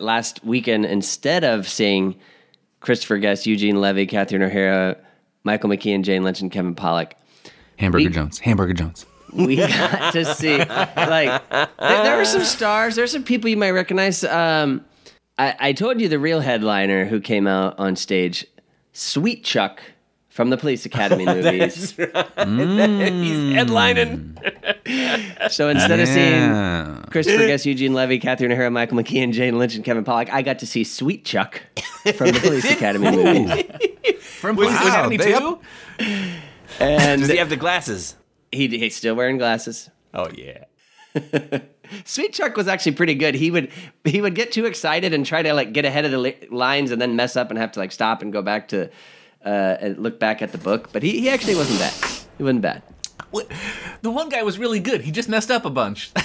last weekend, instead of seeing Christopher Guest, Eugene Levy, Catherine O'Hara, Michael McKean, Jane Lynch, and Kevin Pollak, Hamburger We- Jones. Hamburger Jones. we got to see like there, there were some stars. There There's some people you might recognize. Um, I, I told you the real headliner who came out on stage, Sweet Chuck from the Police Academy movies. He's hmm. headlining. So instead of seeing Christopher Guest, Eugene Levy, Catherine O'Hara, Michael McKean, Jane Lynch, and Kevin Pollak, I got to see Sweet Chuck from the Police Academy movies. From Police Wow, Academy they 2? And Does he have the glasses? he, he's still wearing glasses. Oh yeah. Sweet Chuck was actually pretty good. He would he would get too excited and try to like get ahead of the li- lines and then mess up and have to like stop and go back to uh, and look back at the book. But he, he actually wasn't bad. He wasn't bad. What? The one guy was really good. He just messed up a bunch.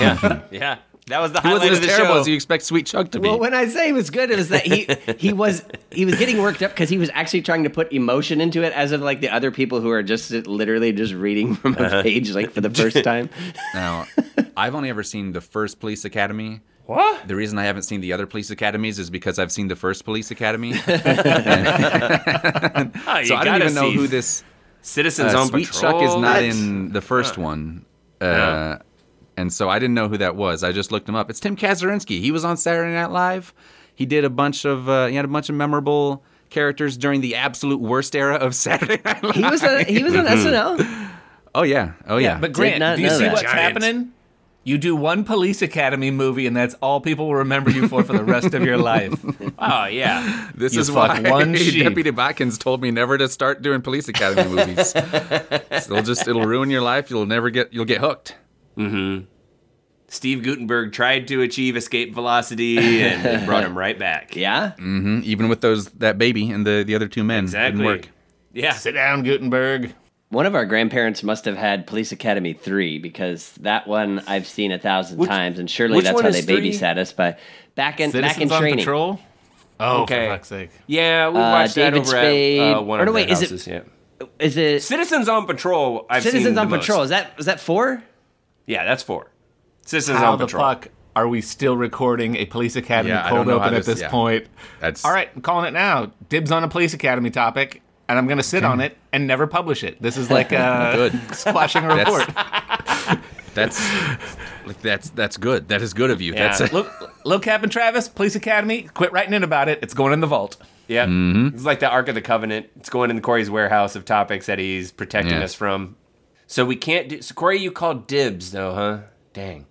Yeah. yeah. That was the He highlight wasn't of the terrible show. as you expect Sweet Chuck to be. Well, when I say he was good, it was that he he was he was getting worked up because he was actually trying to put emotion into it, as of like the other people who are just literally just reading from a page like for the first time. now, I've only ever seen the first Police Academy. What? The reason I haven't seen the other police academies is because I've seen the first police academy. Oh, you so I don't even know who this Citizens uh, on Sweet Patrol. Chuck is not That's- in the first one. Uh, and so I didn't know who that was. I just looked him up. It's Tim Kazurinsky. He was on Saturday Night Live. He did a bunch of uh, he had a bunch of memorable characters during the absolute worst era of Saturday Night Live. He was a, he was on SNL. Oh yeah. Oh yeah. But Grant, not do you see that. what's Giant. happening? You do one Police Academy movie, and that's all people will remember you for for the rest of your life. Oh yeah. This You is why one sheep. Deputy Watkins told me never to start doing police academy movies. it'll just it'll ruin your life. You'll never get you'll get hooked. Hmm. Steve Guttenberg tried to achieve escape velocity and it brought him right back. Yeah, hmm Even with those that baby and the the other two men Exactly. didn't work. Yeah. Sit down, Gutenberg. One of our grandparents must have had Police Academy three because that one I've seen a thousand Which- times, and surely that's how they three? babysat us But back in Citizens back in on training. Patrol. Oh, Okay. for fuck's sake! Yeah, we Uh, watched that David over Spade- at uh, one or of no, the wait, is it- yeah. Is it Citizens on Patrol. I've Citizens seen on the Patrol? most. Is that is that four? Yeah, that's four. Citizens How on the Patrol. fuck are we still recording a Police Academy Yeah, cold don't know how open at this- this yeah. point? That's All right, I'm calling it now. Dibs on a Police Academy topic, and I'm going to sit on it and never publish it. This is like uh, Good. squashing a report. That's like that's that's good. That is good of you. Yeah. That's Look, Lil Cap and Travis, Police Academy, quit writing in about it. It's going in the vault. Yeah, Mm-hmm. it's like the Ark of the Covenant. It's going in Corey's warehouse of topics that he's protecting Yeah. us from. So we can't do. So Corey, you called dibs though, huh? Dang.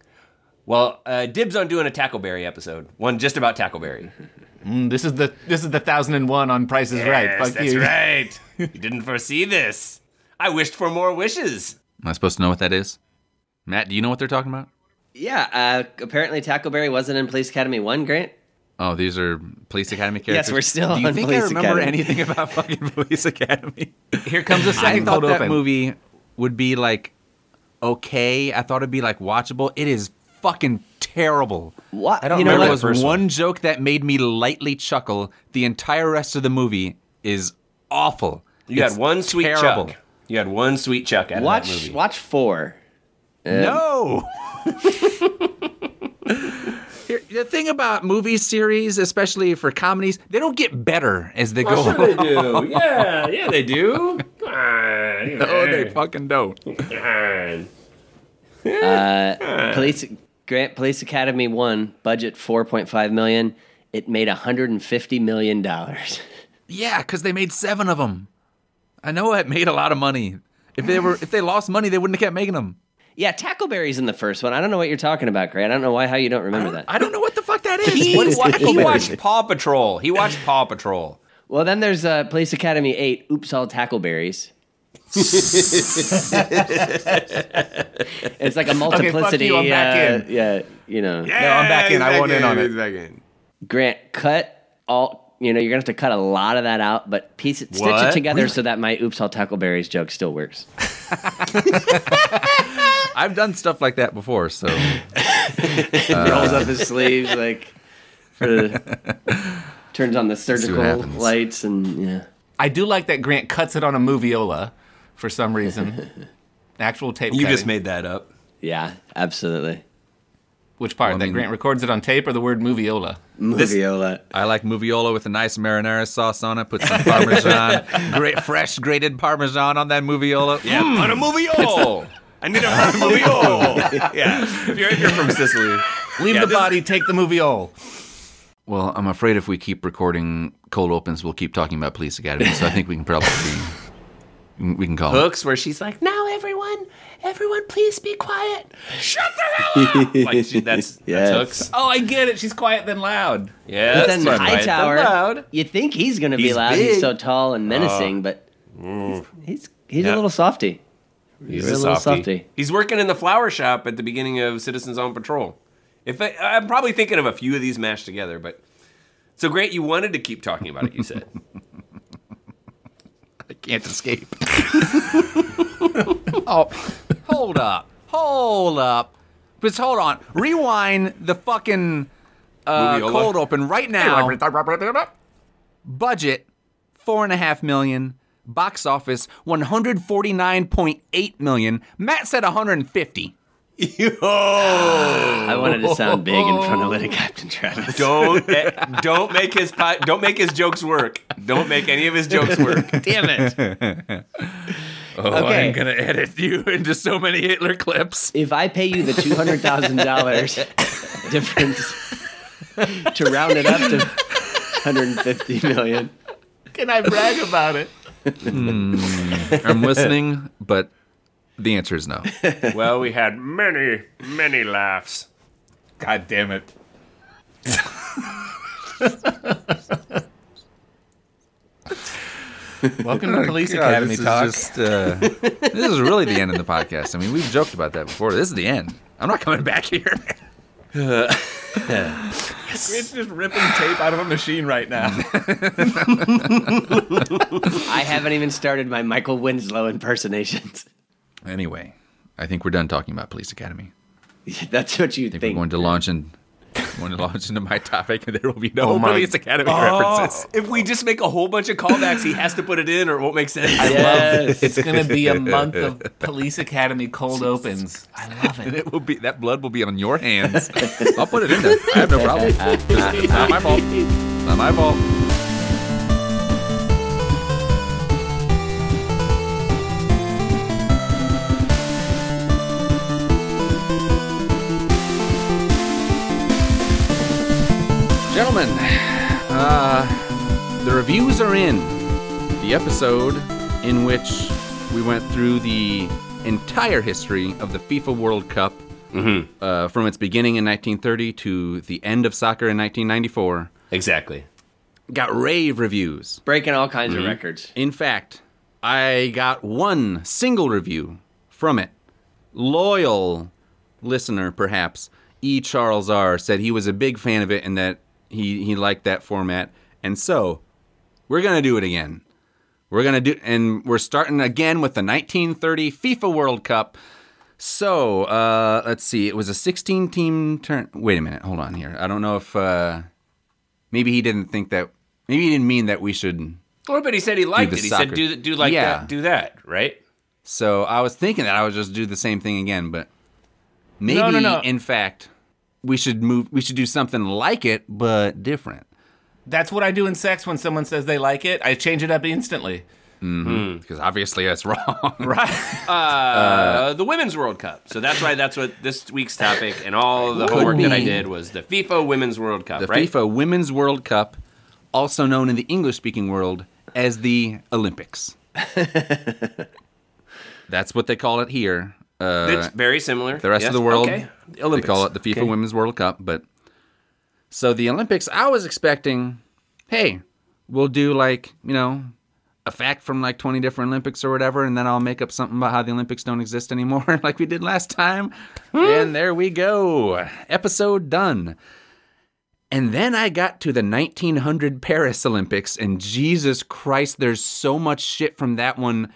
Well, uh, dibs on doing a Tackleberry episode. One just about Tackleberry. Mm, this is the this is the thousand and one on Price is Right. Yes, Fuck that's you. right. you didn't foresee this. I wished for more wishes. Am I supposed to know what that is? Matt, do you know what they're talking about? Yeah, uh, apparently Tackleberry wasn't in Police Academy one. Grant. Oh, these are Police Academy characters. Yes, we're still Do you on think Police I remember Academy. anything about fucking Police Academy? Here comes a I second thought that open. movie would be like okay. I thought it'd be like watchable. It is fucking terrible. What? I don't you know There remember what? was first one one. joke that made me lightly chuckle. The entire rest of the movie is awful. You It's had one sweet terrible. chuck. You had one sweet chuck out of that Watch movie. watch four. Uh, no. Here, the thing about movie series, especially for comedies, they don't get better as they go. Oh, sure they do. Yeah, yeah, they do. Come no, they fucking don't. Come on. Uh, police Grant Police Academy one budget four point five million. It made hundred and fifty million dollars. Yeah, because they made seven of them. I know it made a lot of money. If they were, if they lost money, they wouldn't have kept making them. yeah, Tackleberry's in the first one. I don't know what you're talking about, Grant. I don't know why how you don't remember that. I don't know what the fuck that is. He, what is he watched Paw Patrol. He watched Paw Patrol. Well, then there's uh, Police Academy eight. Oops, all Tackleberries. it's like a multiplicity. you, I'm back uh, in. Yeah, you know. No, I'm back in. I want in on it. Back in. Grant, cut all. You know, you're gonna have to cut a lot of that out, but piece it, stitch it What? together so that my "Oops, all Tackleberries" joke still works. I've done stuff like that before, so rolls up his sleeves like for the, turns on the surgical lights and yeah. I do like that Grant cuts it on a moviola for some reason. Actual tape. You just made that up. Yeah, absolutely. Which part? I that mean- Grant records it on tape or the word moviola? Moviola. I like moviola with a nice marinara sauce on it. Put some parmesan, great fresh grated parmesan on that moviola. Yeah, mm. on a movie. Oh, I need a movie. Oh, yeah. If you're, if you're from Sicily, Leave Yeah, the this- body, take the moviole. Well, I'm afraid if we keep recording cold opens, we'll keep talking about Police Academy. So I think we can probably we can call it. hooks where she's like, "Now everyone, everyone, please be quiet. Shut the hell up." like she, that's Yes. that's hooks. Oh, I get it. She's quiet then loud. Yeah, But then fun, right? Hightower, Loud. you think he's going to be He's loud. big. He's so tall and menacing, uh, but he's mm. he's Yeah. a little softy. He's a a little softie. softy. He's working in the flower shop at the beginning of Citizens on Patrol. If I, I'm probably thinking of a few of these mashed together, but so great. You wanted to keep talking about it. You said. can't escape. oh, hold up. Hold up. Just hold on. Rewind the fucking uh, cold open right now. Budget four and a half million. Box office 149.8 million. Matt said 150. I wanted to sound big in front of Little Captain Travis. Don't don't make his don't make his jokes work. Don't make any of his jokes work. Damn it! Oh, okay. I'm gonna edit you into so many Hitler clips. If I pay you the two hundred thousand dollars difference to round it up to 150 million, can I brag about it? Hmm. I'm listening, but the answer is no. Well, we had many many laughs. God damn it. Welcome to Police God, Academy this talk. Is just, uh, this is really the end of the podcast. I mean, we've joked about that before. This is the end. I'm not coming back here. It's just ripping tape out of a machine right now. I haven't even started my Michael Winslow impersonations. Anyway, I think we're done talking about Police Academy. That's what you I think, think. we're going to launch in, going to launch into my topic, and there will be no Oh my- Police Academy references. Oh, if we just make a whole bunch of callbacks, he has to put it in, or it won't make sense. Yes. It's going to be a month of Police Academy cold opens. I love it. And it. it will be that blood will be on your hands. I'll put it in there. I have no problem. It's not my fault. Not my fault. Uh, the reviews are in. The episode in which we went through the entire history of the FIFA World Cup uh, from its beginning in 1930 to the end of soccer in 1994 Exactly. got rave reviews. Breaking all kinds of records. In fact, I got one single review from it. Loyal listener, perhaps, E. Charles R. said he was a big fan of it and that he, he liked that format. And so, we're going to do it again. We're going to do, and we're starting again with the 1930 FIFA World Cup. So, uh, let's see. It was a 16 team turn. Wait a minute. Hold on here. I don't know if, uh, maybe he didn't think that, maybe he didn't mean that we should Well, but he said he liked it. He soccer. said do do like Yeah. that, do that, right? So I was thinking that I would just do the same thing again, but maybe No, no, no. in fact we should move we should do something like it but different. That's what I do in sex when someone says they like it. I change it up instantly. Because obviously that's wrong. Right. Uh, the Women's World Cup. So that's why that's what this week's topic and all the homework that I did was the FIFA Women's World Cup, the right? FIFA Women's World Cup, also known in the English speaking world as the Olympics. that's what they call it here. Uh, It's very similar. the rest Yes, of the world okay. they Olympics. call it the FIFA Okay. Women's World Cup. But so the Olympics, I was expecting, hey, we'll do like you know a fact from like 20 different Olympics or whatever, and then I'll make up something about how the Olympics don't exist anymore, like we did last time. and there we go, episode done. And then I got to the 1900 Paris Olympics, and Jesus Christ, there's so much shit from that one.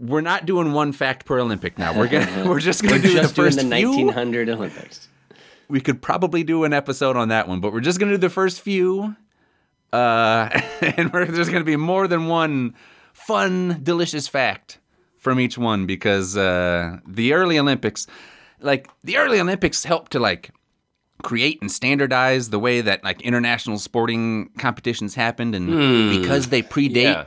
We're not doing one fact per Olympic now. We're gonna we're just gonna do Just the doing first the few. 1900 Olympics. We could probably do an episode on that one, but we're just gonna do the first few. Uh, and we're, there's gonna be more than one fun, delicious fact from each one because uh, the early Olympics, like the early Olympics, helped to like create and standardize the way that like international sporting competitions happened and because they predate Yeah.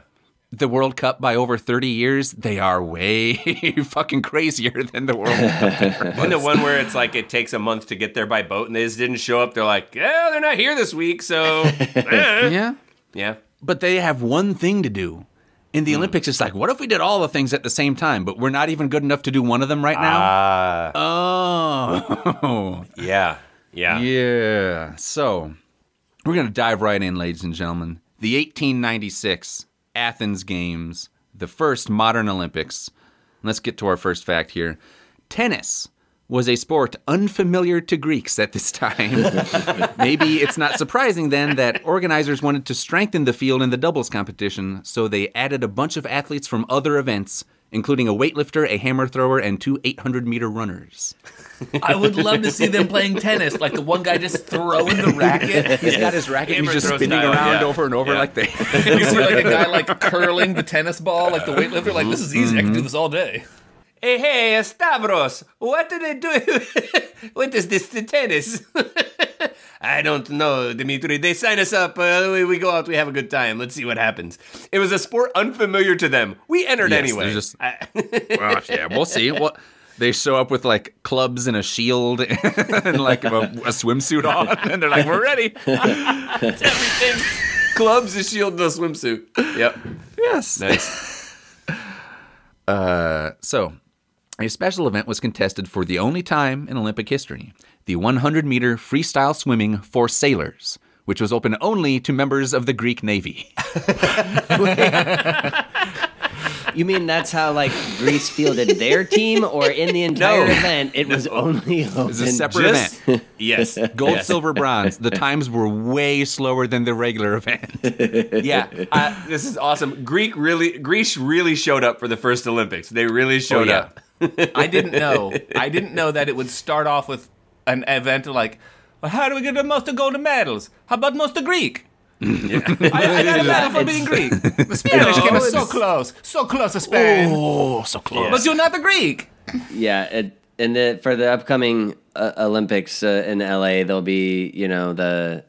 The World Cup by over 30 years, they are way fucking crazier than the World Cup. And the one where it's like it takes a month to get there by boat and they just didn't show up. They're like, yeah, they're not here this week, so eh." yeah. yeah. But they have one thing to do. In the Olympics, it's like, what if we did all the things at the same time, but we're not even good enough to do one of them right now? Ah, oh. yeah, yeah, Yeah. So we're going to dive right in, ladies and gentlemen. The 1896 Athens Games, the first modern Olympics. Let's get to our first fact here. Tennis was a sport unfamiliar to Greeks at this time. Maybe it's not surprising then that organizers wanted to strengthen the field in the doubles competition, so they added a bunch of athletes from other events, including a weightlifter, a hammer thrower, and two 800 meter runners. I would love to see them playing tennis, like the one guy just throwing the racket. He's got his racket, Hammer he's just spinning style, around yeah. over and over Yeah. like they. You see like a guy like curling the tennis ball, like the weightlifter. Like this is easy. I can do mm-hmm. this all day. Hey, hey, Stavros, what do they do? what is this, the tennis? I don't know, Dimitri. They sign us up. Uh, we, we go out. We have a good time. Let's see what happens. It was a sport unfamiliar to them. We entered Yes, anyway. just- I- well, yeah, we'll see. Well, they show up with like clubs and a shield and like a, a swimsuit on, and they're like, "We're ready." It's everything. Clubs, a shield, and a swimsuit. Yep. yes. Nice. So, a special event was contested for the only time in Olympic history: the 100 meter freestyle swimming for sailors, which was open only to members of the Greek Navy. You mean that's how like Greece fielded their team, or in the entire No. event it was only open? It's a separate Just- event. Yes. Gold, silver, bronze. The times were way slower than the regular event. Yeah, uh, this is awesome. Greek really, Greece really showed up for the first Olympics. They really showed yeah. up. I didn't know. I didn't know that it would start off with an event like, well, how do we get the most golden medals? How about most Greek? I, I got a medal for being Greek. The Spanish came so close, so close to Spain, Oh, so close. but you're not the Greek. Yeah, it, and the, for the upcoming uh, Olympics uh, in LA, there'll be you know the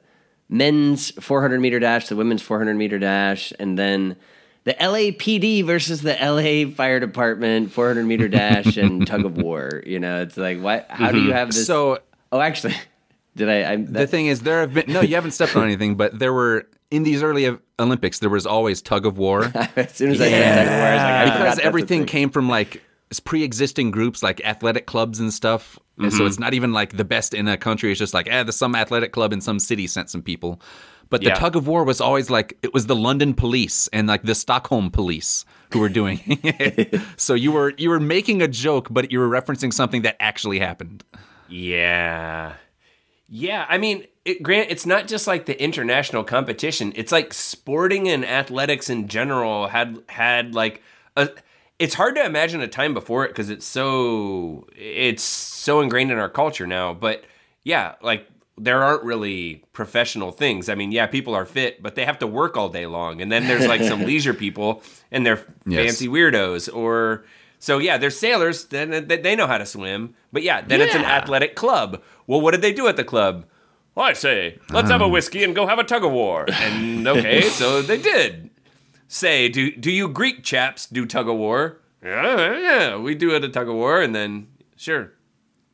men's 400 meter dash, the women's 400 meter dash, and then the LAPD versus the LA Fire Department 400 meter dash and tug of war. You know, it's like what? How do mm-hmm. you have this? So oh, actually, did I? I the thing is, there have been no, you haven't stepped on anything, but there were in these early Olympics, there was always tug of war as soon as I heard tug of war, I was like, I ah, because everything came from like pre-existing groups like athletic clubs and stuff. And so mm-hmm. it's not even like the best in a country. It's just like, eh, the some athletic club in some city sent some people. But the Yeah. tug of war was always like it was the London police and like the Stockholm police who were doing it. so you were you were making a joke, but you were referencing something that actually happened. Yeah. Yeah, I mean, it, Grant, it's not just like the international competition. It's like sporting and athletics in general had had like a. It's hard to imagine a time before it because it's so it's so ingrained in our culture now. But yeah, like there aren't really professional things. I mean, yeah, people are fit, but they have to work all day long. And then there's like some leisure people, and they're Yes. fancy weirdos or. So yeah, they're sailors. Then uh, they they know how to swim. But yeah, then it's an athletic club. Well, what did they do at the club? I say, let's have a um, whiskey and go have a tug of war. And okay, so they did. Say, do do you Greek chaps do tug of war? Yeah, yeah, we do it a tug of war, and then sure,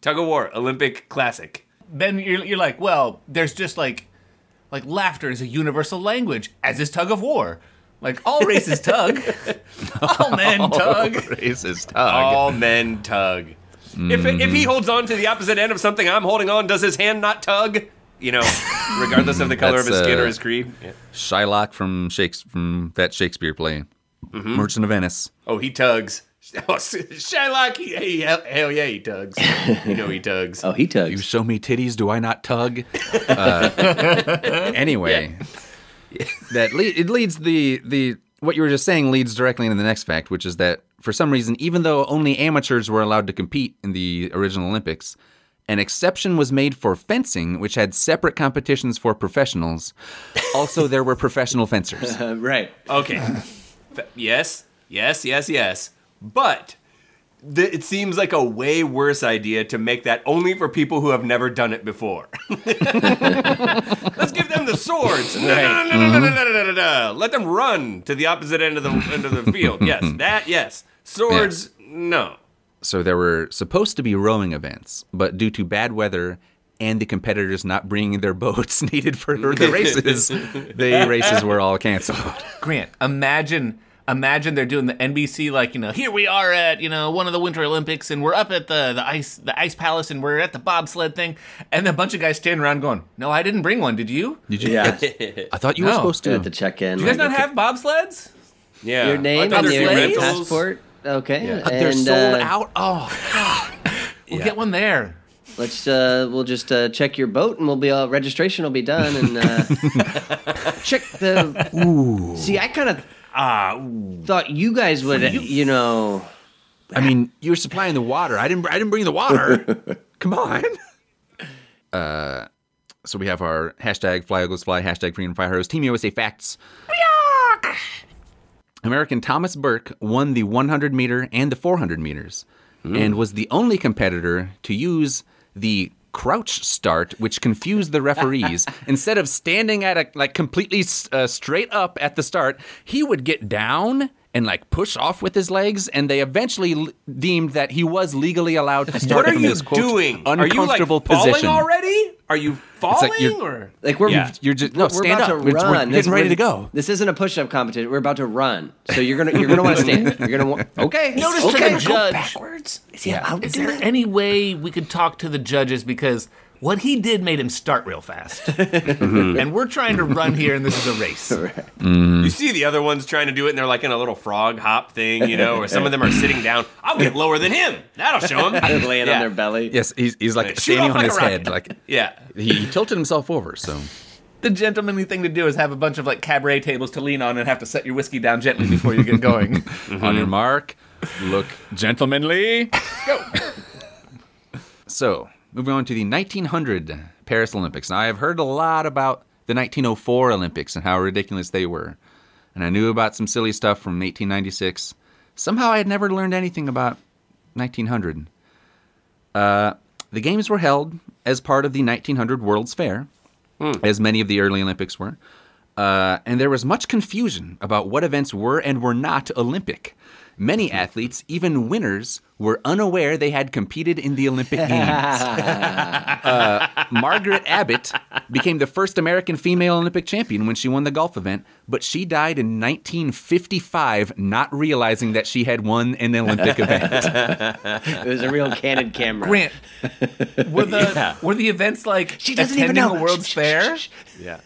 tug of war Olympic classic. Then you're, you're like, well, there's just like, like laughter is a universal language, as is tug of war. Like all races tug, all men tug. all races tug. All men tug. If if he holds on to the opposite end of something I'm holding on, does his hand not tug? You know, regardless of the color of his That's, skin or uh, his creed. Yeah. Shylock from Shakes from that Shakespeare play, Mm-hmm. Merchant of Venice. Oh, he tugs. Oh, Shylock, he, he, hell, hell yeah, he tugs. You know he tugs. Oh, he tugs. You show me titties, do I not tug? Uh, anyway, that le- it leads the the what you were just saying leads directly into the next fact, which is that for some reason, even though only amateurs were allowed to compete in the original Olympics, an exception was made for fencing, which had separate competitions for professionals. Also, there were professional fencers. Uh, right. Okay. F- yes, yes, yes, yes. But th- it seems like a way worse idea to make that only for people who have never done it before. Let's give them the swords. Mm-hmm. Let them run to the opposite end of the end of the field. Yes, that yes. Swords, yeah. no. So there were supposed to be rowing events, but due to bad weather and the competitors not bringing their boats needed for the races, the races were all canceled. Grant, imagine imagine they're doing the NBC like, you know, here we are at, you know, one of the Winter Olympics and we're up at the the ice the ice palace and we're at the bobsled thing and a bunch of guys standing around going, "No, I didn't bring one. Did you? Did you? Yeah. I thought you were No. supposed Good to. to check in. Do you guys like, not have bobsleds? Yeah. your name I thought and there'd be your rentals. passport? Okay. Yeah. They're sold uh, out. Oh, We'll Yeah. get one there. Let's uh, we'll just uh, check your boat and we'll be all registration will be done and uh, check the. Ooh. See, I kind of Ah, ooh. thought you guys would, you know. I mean, you were supplying the water. I didn't. I didn't bring the water. Come on. Uh, so we have our hashtag Fly Eagles Fly hashtag Freedom Fire Heroes Team USA facts. American Thomas Burke won the 100 meter and the 400 meters, and was the only competitor to use the crouch start, which confused the referees. Instead of standing at a like completely uh, straight up at the start, he would get down and like push off with his legs, and they eventually l- deemed that he was legally allowed to start What are from you this quote, doing? Are you like uncomfortable falling position. already? Are you falling like you're- or? Like we're Yeah. You're just no we're stand about up. to It's- run. We're This- getting ready to go. This isn't a push-up competition. We're about to run. So you're gonna you're gonna want to stand. You're gonna want. Okay. Notice okay. to the judge. Backwards? Is he allowed to Is do there that? any way we could talk to the judges because what he did made him start real fast, and we're trying to run here, and this is a race. Mm-hmm. You see the other ones trying to do it, and they're like in a little frog hop thing, you know, or some of them are sitting down. I'll get lower than him. That'll show him. They're laying Yeah. on their belly. Yes, he's, he's like Shoot standing on like his head, like Yeah. he tilted himself over. So The gentlemanly thing to do is have a bunch of like cabaret tables to lean on and have to set your whiskey down gently before you get going. Mm-hmm. on your mark, look gentlemanly, go. so moving on to the 1900 Paris Olympics. Now I have heard a lot about the 1904 Olympics and how ridiculous they were, and I knew about some silly stuff from 1896. Somehow I had never learned anything about 1900. Uh, the games were held as part of the 1900 World's Fair, as many of the early Olympics were. Uh, and there was much confusion about what events were and were not Olympic. Many athletes, even winners, were unaware they had competed in the Olympic Games. Uh, Margaret Abbott became the first American female Olympic champion when she won the golf event, but she died in 1955 not realizing that she had won an Olympic event. It was a real candid camera. Grant, were the were the events like She doesn't even attending know. a World's Shh, shh, Fair? shh, shh. Yeah.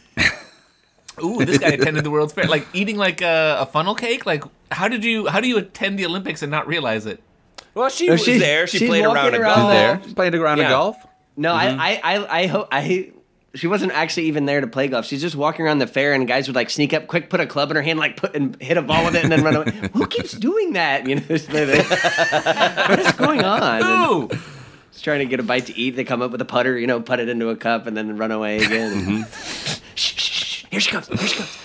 Ooh, this guy attended the World's Fair. Like eating like a, a funnel cake. Like how did you how do you attend the Olympics and not realize it? Well, she No, was she's- there. She she's played around walking a around golf. there. there, playing around Yeah. a golf. No, I, mm-hmm. I, I, I hope I. She wasn't actually even there to play golf. She's just walking around the fair, and guys would like sneak up, quick, put a club in her hand, like put and hit a ball with it, and then run away. Who keeps doing that? You know, what is going on? And Ooh, just trying to get a bite to eat. They come up with a putter, you know, put it into a cup, and then run away again. Mm-hmm. shh, shh, shh, shh. Here she comes. Here she comes.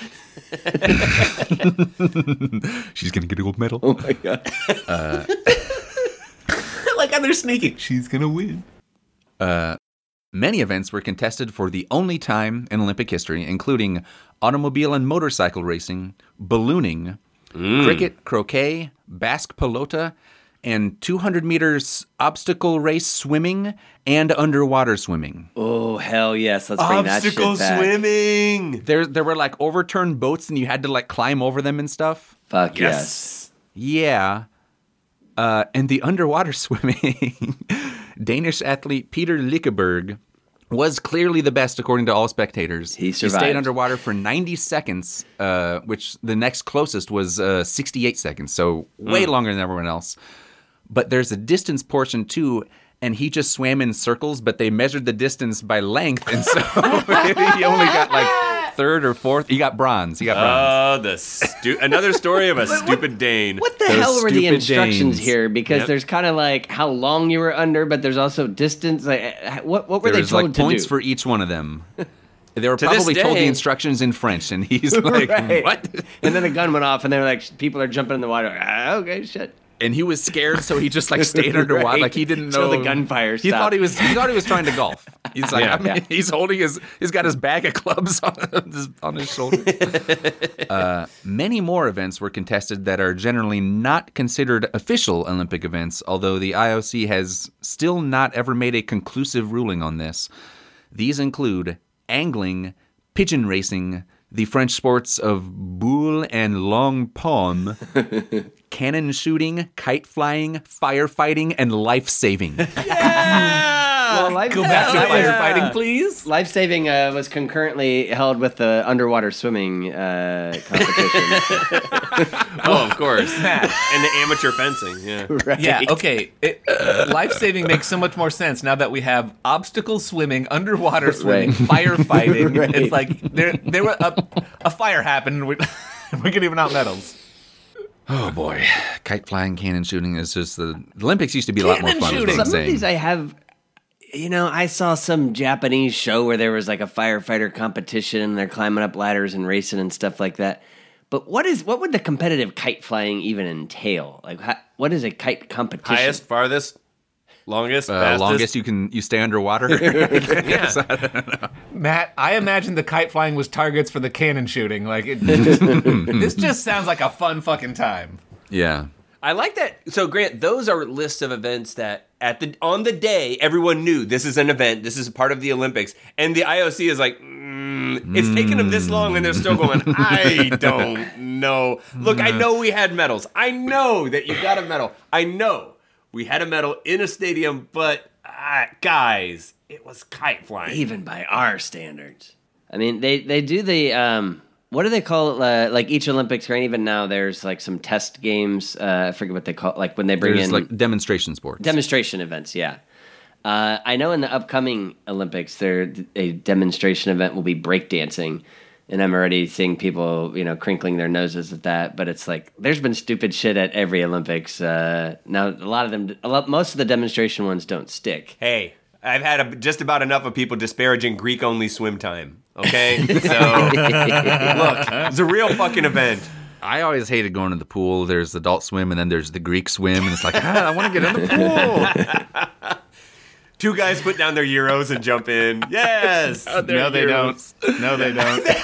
She's gonna get a gold medal. Oh my god. Uh, like how they're sneaking. She's gonna win. Uh, many events were contested for the only time in Olympic history, including automobile and motorcycle racing, ballooning, mm. cricket, croquet, Basque pelota, and 200 meters obstacle race swimming and underwater swimming. Oh hell yes! Let's bring Obstacle that shit back. swimming. There, there were like overturned boats, and you had to like climb over them and stuff. Fuck yes. Yeah. Uh, and the underwater swimming, Danish athlete Peter Lykkeberg was clearly the best according to all spectators. He survived. he stayed underwater for 90 seconds, uh, which the next closest was uh, 68 seconds, so way longer than everyone else. But there's a distance portion too, and he just swam in circles, but they measured the distance by length, and so he only got like third or fourth. He got bronze. He got bronze. Oh, the stu- another story of a stupid Dane. What the Those hell were the instructions Danes. here? Because Yep. there's kind of like how long you were under, but there's also distance. Like, what what were there they was told like to points do? for each one of them. They were To this probably told the instructions in French, and he's like, Right. "What?" And then a gun went off, and they were like, people are jumping in the water. Ah, okay, shit. And he was scared, so he just like stayed underwater. Right. Like he didn't know the gunfire He stopped. thought he was. He thought he was trying to golf. He's like, Yeah. I mean, Yeah. he's holding his. He's got his bag of clubs on his, on his shoulder. uh, many more events were contested that are generally not considered official Olympic events, although the IOC has still not ever made a conclusive ruling on this. These include angling, pigeon racing, the French sports of boule and longue paume, cannon shooting, kite flying, firefighting, and life saving. Well, life, Go back to that was- firefighting, please. Life saving uh, was concurrently held with the underwater swimming uh, competition. Oh, of course. And the amateur fencing. Yeah. right. Yeah, okay. It, life saving makes so much more sense now that we have obstacle swimming, underwater swimming, firefighting. Right. It's like there there were a, a fire happened. We, we're giving out medals. Oh boy, kite flying, cannon shooting is just the, the Olympics used to be a lot more fun. is shooting. I'm Some of these I have. You know, I saw some Japanese show where there was like a firefighter competition and they're climbing up ladders and racing and stuff like that. But what is what would the competitive kite flying even entail? Like, how, what is a kite competition? Highest, farthest, longest, uh, fastest. longest you can you stay underwater. Yeah. Matt, I imagine the kite flying was targets for the cannon shooting. Like it, this just sounds like a fun fucking time. yeah. I like that. So, Grant, those are lists of events that at the on the day everyone knew this is an event, this is a part of the Olympics, and the IOC is like, mm, it's taken them this long, and they're still going. I don't know. Look, I know we had medals. I know that you got a medal. I know we had a medal in a stadium, but uh, guys, it was kite flying. even by our standards. I mean, they they do the um, what do they call it? Uh, like each Olympics, or even now, there's like some test games. Uh, I forget what they call like when they bring There's in like demonstration sports. demonstration events. Yeah, uh, I know in the upcoming Olympics, there a demonstration event will be breakdancing. And I'm already seeing people, you know, crinkling their noses at that. But it's like there's been stupid shit at every Olympics. Uh, now a lot of them, a lot, most of the demonstration ones don't stick. Hey, I've had a, just about enough of people disparaging Greek only swim time. Okay, so look, it's a real fucking event. I always hated going to the pool. There's adult swim and then there's the Greek swim, and it's like ah, I want to get in the pool. Two guys put down their euros and jump in. Yes, no, they don't. No, they don't. eating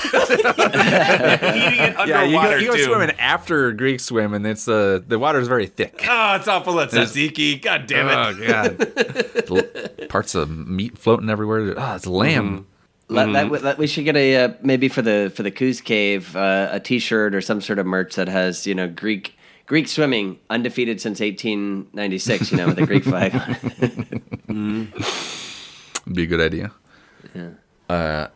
it yeah, you go, you go swimming after Greek swim, and it's uh, the water is very thick. Oh, it's all full of tzatziki. God damn it. Oh god, parts of meat floating everywhere. Oh, it's lamb. Let, that, that, we should get a uh, maybe for the for the Coos Cave uh, a T-shirt or some sort of merch that has you know Greek Greek swimming undefeated since 1896. You know with a Greek flag on it. Be a good idea. Uh,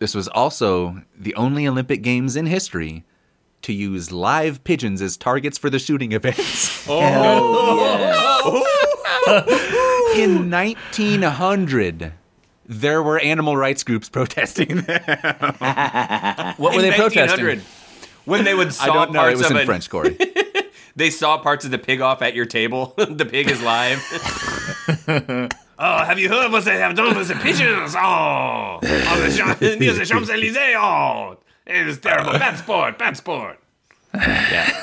this was also the only Olympic Games in history to use live pigeons as targets for the shooting events. Oh! in 1900, there were animal rights groups protesting them. What were In they protesting? When they would I saw don't know. It was of in it, French, Corey. They saw parts of the pig off at your table. the pig is live. oh, have you heard what they have done with the pigeons? Oh, oh the Champs- near the Champs Elysees. Oh, it is terrible. Bad sport. Bad sport. Yeah.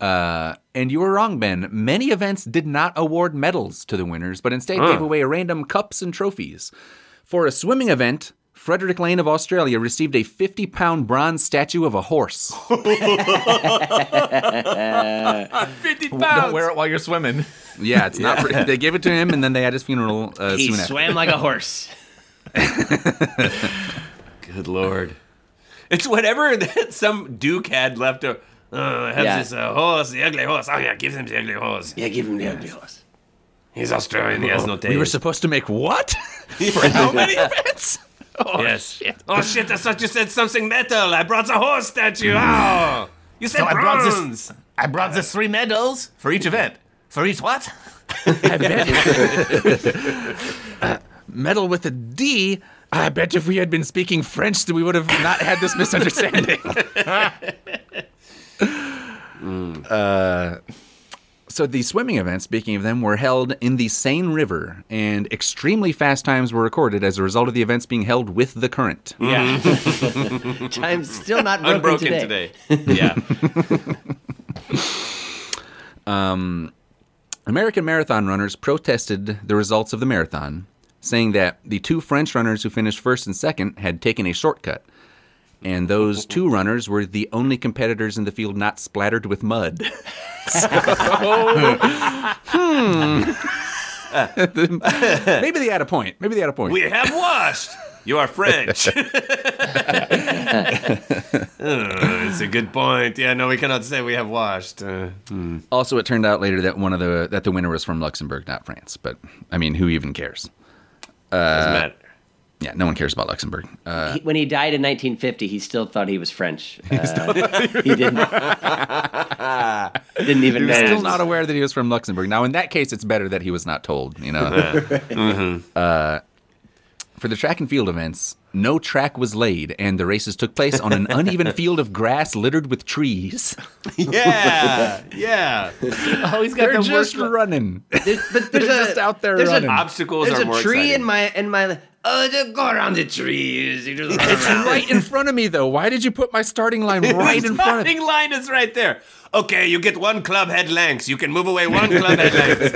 Uh, and you were wrong, Ben. Many events did not award medals to the winners, but instead gave away random cups and trophies. For a swimming event, Frederick Lane of Australia received a 50 pound bronze statue of a horse. 50 pounds! Don't wear it while you're swimming. Yeah, it's not. Pretty, they gave it to him, and then they had his funeral uh, He soon after. swam like a horse. Good lord. It's whatever that some duke had left. To, uh, has Yeah. this uh, horse, the ugly horse. Oh yeah, give him the ugly horse. Yeah, give him the ugly horse. He's Australian. He has no taste. We were supposed to make what? For how many events? Oh, yes. shit. Oh shit! I thought you said something metal. I brought a horse statue. Oh, you said So I brought this- bronze. I brought the three medals for each event. For each what? I bet. uh, Medal with a D. I bet if we had been speaking French, that we would have not had this misunderstanding. Uh, so the swimming events, speaking of them, were held in the Seine River, and extremely fast times were recorded as a result of the events being held with the current. Yeah, Time's still not broken, unbroken today. today. Yeah. Um, American marathon runners protested the results of the marathon, saying that the two French runners who finished first and second had taken a shortcut. And those two runners were the only competitors in the field not splattered with mud. So, hmm. Maybe they had a point. Maybe they had a point. We have washed. You are French. Uh, it's a good point. Yeah, no, we cannot say we have washed. Uh, Also, it turned out later that one of the that the winner was from Luxembourg, not France. But I mean, who even cares? doesn't matter. Yeah, no one cares about Luxembourg. Uh, He- when he died in 1950, he still thought he was French. Uh, he didn't. didn't even he was still not aware that he was from Luxembourg. Now, in that case, it's better that he was not told. You know. Uh, for the track and field events, no track was laid, and the races took place on an uneven field of grass littered with trees. Yeah, yeah. Oh, he's got They're the just worst. running. There's, but there's They're a, just out there there's running. A, Obstacles there's are a more tree exciting. in my in my. Oh, just go around the trees. It's right in front of me, though. Why did you put my starting line right in front of me? starting line is right there. Okay, you get one club head lengths. You can move away one club head lengths.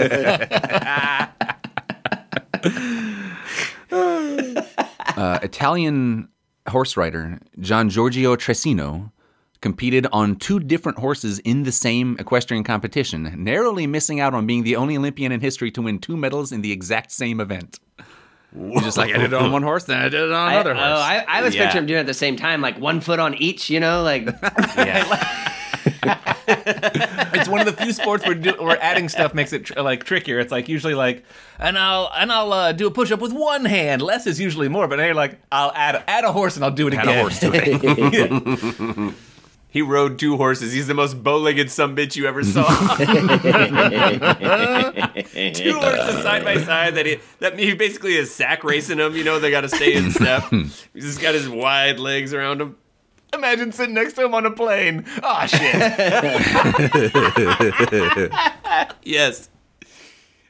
uh, Italian horse rider Gian Giorgio Trissino competed on two different horses in the same equestrian competition, narrowly missing out on being the only Olympian in history to win two medals in the exact same event. He's just like, I did it on one horse, then I did it on I, another oh, horse. I, I was Yeah. picturing him doing it at the same time, like one foot on each. You know, like Yeah. It's one of the few sports where, do, where adding stuff makes it tr- like trickier. It's like usually like, and I'll and I'll uh, do a push up with one hand. Less is usually more, but now you're like, I'll add add a horse and I'll do it Add again. a horse to it. He rode two horses. He's the most bow-legged some bitch you ever saw. two horses side by side that he that he basically is sack racing them. You know they got to stay in step. He's just got his wide legs around him. Imagine sitting next to him on a plane. Oh shit! Yes.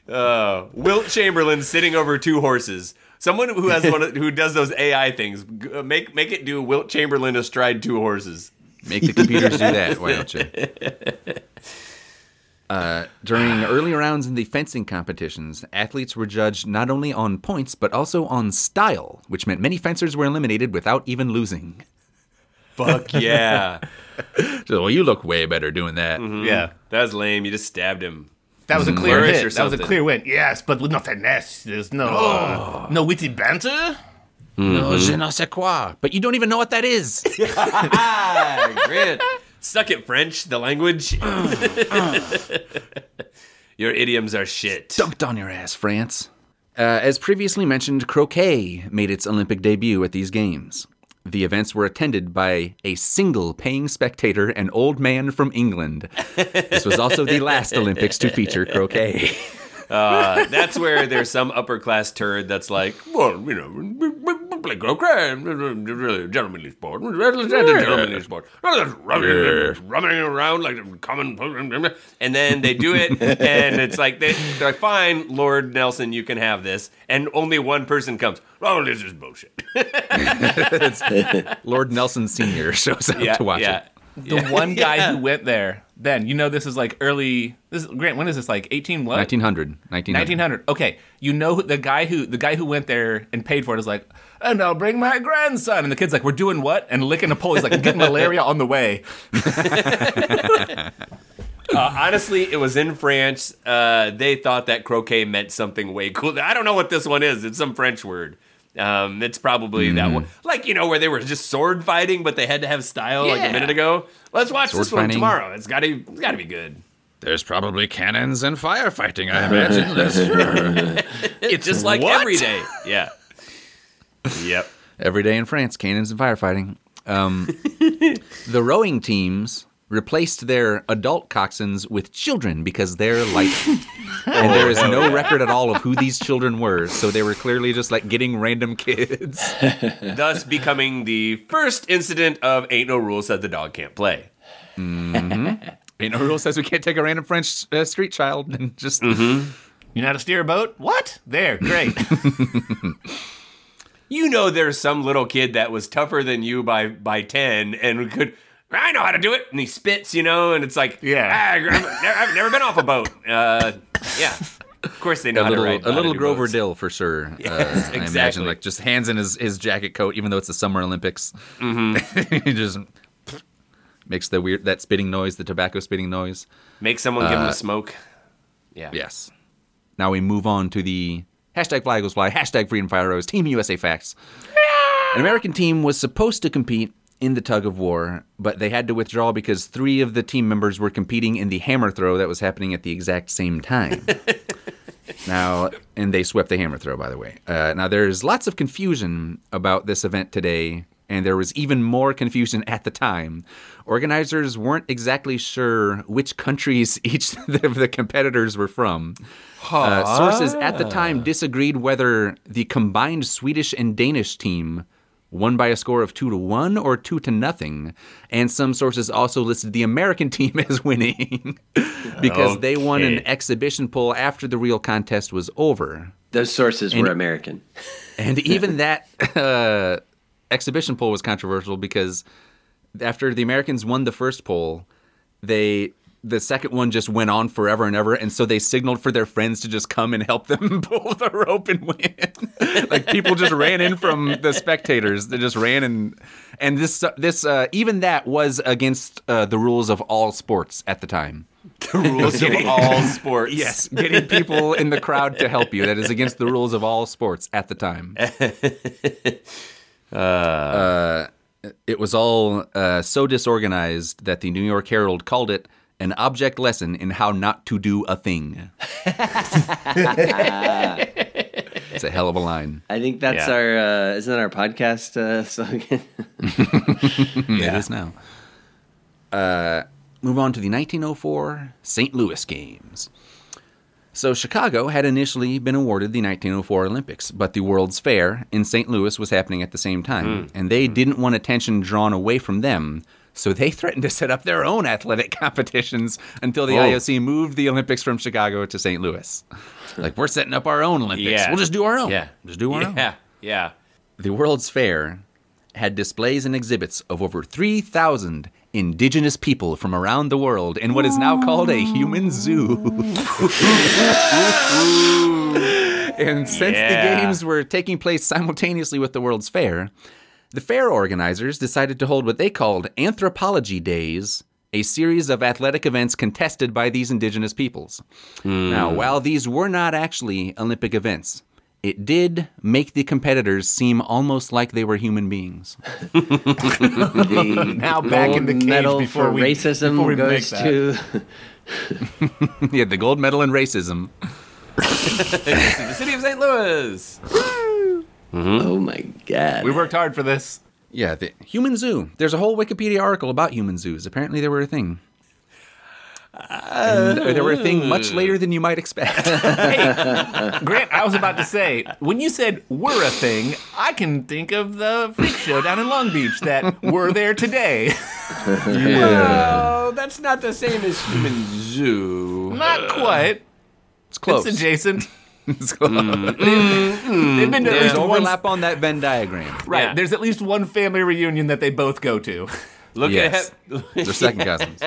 Uh, Wilt Chamberlain sitting over two horses. Someone who has one of, who does those AI things. Make make it do Wilt Chamberlain astride two horses. Make the computers do that, why don't you? Uh, during early rounds in the fencing competitions, athletes were judged not only on points, but also on style, which meant many fencers were eliminated without even losing. Fuck yeah. So, well, you look way better doing that. yeah, that was lame. You just stabbed him. that was a clear Flourish hit. That was a clear win. Yes, but with no finesse. There's no uh, no witty banter. No, je ne sais quoi. But you don't even know what that is. Ah, great. Suck it, French, the language. Your idioms are shit. Dunked on your ass, France. Uh, as previously mentioned, croquet made its Olympic debut at these games. The events were attended by a single paying spectator, an old man from England. This was also the last Olympics to feature croquet. Uh, that's where there's some upper class turd that's like, well, you know, play croquet, really gentlemanly sport, gentlemanly sport, rumming rumming around like a common, and then they do it, and it's like they, they're like, fine, Lord Nelson, you can have this, and only one person comes. Oh, this is bullshit. Lord Nelson Sr. shows up yeah, to watch yeah. it. The one guy who went there, then you know this is like early. This is, Grant. When is this? Like eighteen what? 1900. 1900. 1900. Okay, you know who- the guy who the guy who went there and paid for it is like, and I'll bring my grandson. And the kid's like, we're doing what? And licking a pole. He's like, I'm getting malaria on the way. Uh, honestly, it was in France. Uh, they thought that croquet meant something way cool. I don't know what this one is. It's some French word. Um, it's probably that one. Like, you know, where they were just sword fighting, but they had to have style like a minute ago. Let's watch Sword this one fighting. tomorrow. It's got to it's got to be good. There's probably cannons and firefighting, I imagine. It's just like what? every day. Yeah. yep. Every day in France, cannons and firefighting. Um, the rowing teams replaced their adult coxswains with children because they're light. and there is no record at all of who these children were, so they were clearly just like getting random kids. Thus becoming the first incident of Ain't No Rules That the Dog Can't Play. Ain't no rule says we can't take a random French uh, street child and just. You know how to steer a boat? What? There, great. You know there's some little kid that was tougher than you by by 10 and could I know how to do it, and he spits, you know, and it's like, Yeah. ah, I've never, I've never been off a boat. Uh, yeah, of course they know a how little, to ride. a little Grover boats. Dill for sure. uh, I imagine exactly. like just hands in his, his jacket coat, even though it's the Summer Olympics. Mm-hmm. he just makes the weird that spitting noise, the tobacco spitting noise. Make someone give him Uh, a smoke. Yeah. Yes. Now we move on to the hashtag Fly Eagles Fly, hashtag Freedom Fire Rose, Team USA Facts. An American team was supposed to compete in the tug of war, but they had to withdraw because three of the team members were competing in the hammer throw that was happening at the exact same time. now, and they swept the hammer throw, by the way. Uh, now, there's lots of confusion about this event today, and there was even more confusion at the time. Organizers weren't exactly sure which countries each of the competitors were from. Uh, sources at the time disagreed whether the combined Swedish and Danish team won by a score of two to one or two to nothing, and some sources also listed the American team as winning because they won an exhibition poll after the real contest was over. Those sources were American. And even that uh, exhibition poll was controversial because after the Americans won the first poll, they the second one just went on forever and ever, and so they signaled for their friends to just come and help them pull the rope and win. like people just ran in from the spectators. They just ran and and this this uh, even that was against uh, the rules of all sports at the time. The rules of all sports. Yes, getting people in the crowd to help you. That is against the rules of all sports at the time. Uh, it was all uh, so disorganized that the New York Herald called it an object lesson in how not to do a thing. it's a hell of a line. I think that's Yeah. our uh, isn't that our podcast uh, slogan? It is now. Uh, move on to the 1904 St. Louis Games. So, Chicago had initially been awarded the 1904 Olympics, but the World's Fair in St. Louis was happening at the same time, and they didn't want attention drawn away from them, so they threatened to set up their own athletic competitions until the Oh. IOC moved the Olympics from Chicago to St. Louis. Like, we're setting up our own Olympics. Yeah. We'll just do our own. Yeah. Just do our own. Yeah. Yeah. The World's Fair had displays and exhibits of over 3,000 indigenous people from around the world in what is now called a human zoo. and since the games were taking place simultaneously with the World's Fair, the fair organizers decided to hold what they called Anthropology Days, a series of athletic events contested by these indigenous peoples. Hmm. Now, while these were not actually Olympic events, it did make the competitors seem almost like they were human beings. Now back in the gold cage medal before for we- racism before we goes to yeah, the gold medal in racism. The city of St. Louis. Mm-hmm. oh my god. We worked hard for this. Yeah, the human zoo. There's a whole Wikipedia article about human zoos. Apparently, they were a thing. And they were a thing much later than you might expect. hey, Grant, I was about to say, when you said we're a thing, I can think of the freak show down in Long Beach that we're there today. Oh, that's not the same as human zoo. Not quite. It's close. It's adjacent. It's close. Mm, mm, They've mm. been to at There's least one. overlap on that Venn diagram. Right. Yeah. There's at least one family reunion that they both go to. Look Yes. at They're second cousins.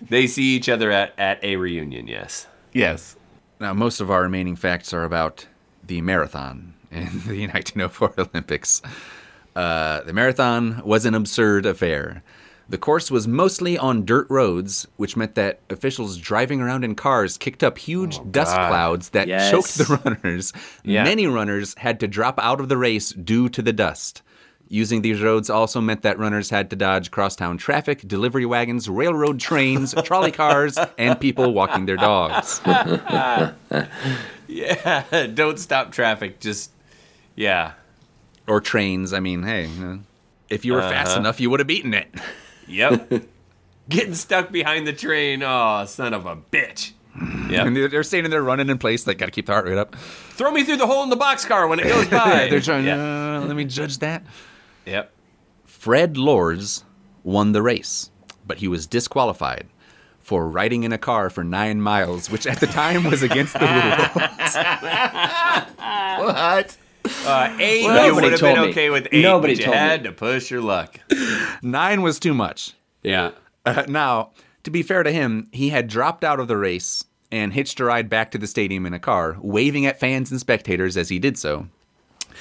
they see each other at, at a reunion. Yes. Yes. Now, most of our remaining facts are about the marathon in the 1904 Olympics. Uh, the marathon was an absurd affair. The course was mostly on dirt roads, which meant that officials driving around in cars kicked up huge dust God. clouds that Yes. choked the runners. Yeah. Many runners had to drop out of the race due to the dust. Using these roads also meant that runners had to dodge crosstown traffic, delivery wagons, railroad trains, trolley cars, and people walking their dogs. Yeah. Don't stop traffic. Just yeah. or trains. I mean, hey, if you were fast Uh-huh. enough, you would have beaten it. Yep. Getting stuck behind the train. Oh, son of a bitch. Yep. And they're, they're standing there running in place. They got to keep the heart rate up. Throw me through the hole in the boxcar when it goes by. they're trying. Yeah. Uh, let me judge that. Yep. Fred Lorz won the race, but he was disqualified for riding in a car for nine miles, which at the time was against the rules. What? Uh, eight, you Nobody would have told been me. okay with eight, Nobody but you told me. had to push your luck. Nine was too much. Yeah. Uh, now, to be fair to him, he had dropped out of the race and hitched a ride back to the stadium in a car, waving at fans and spectators as he did so.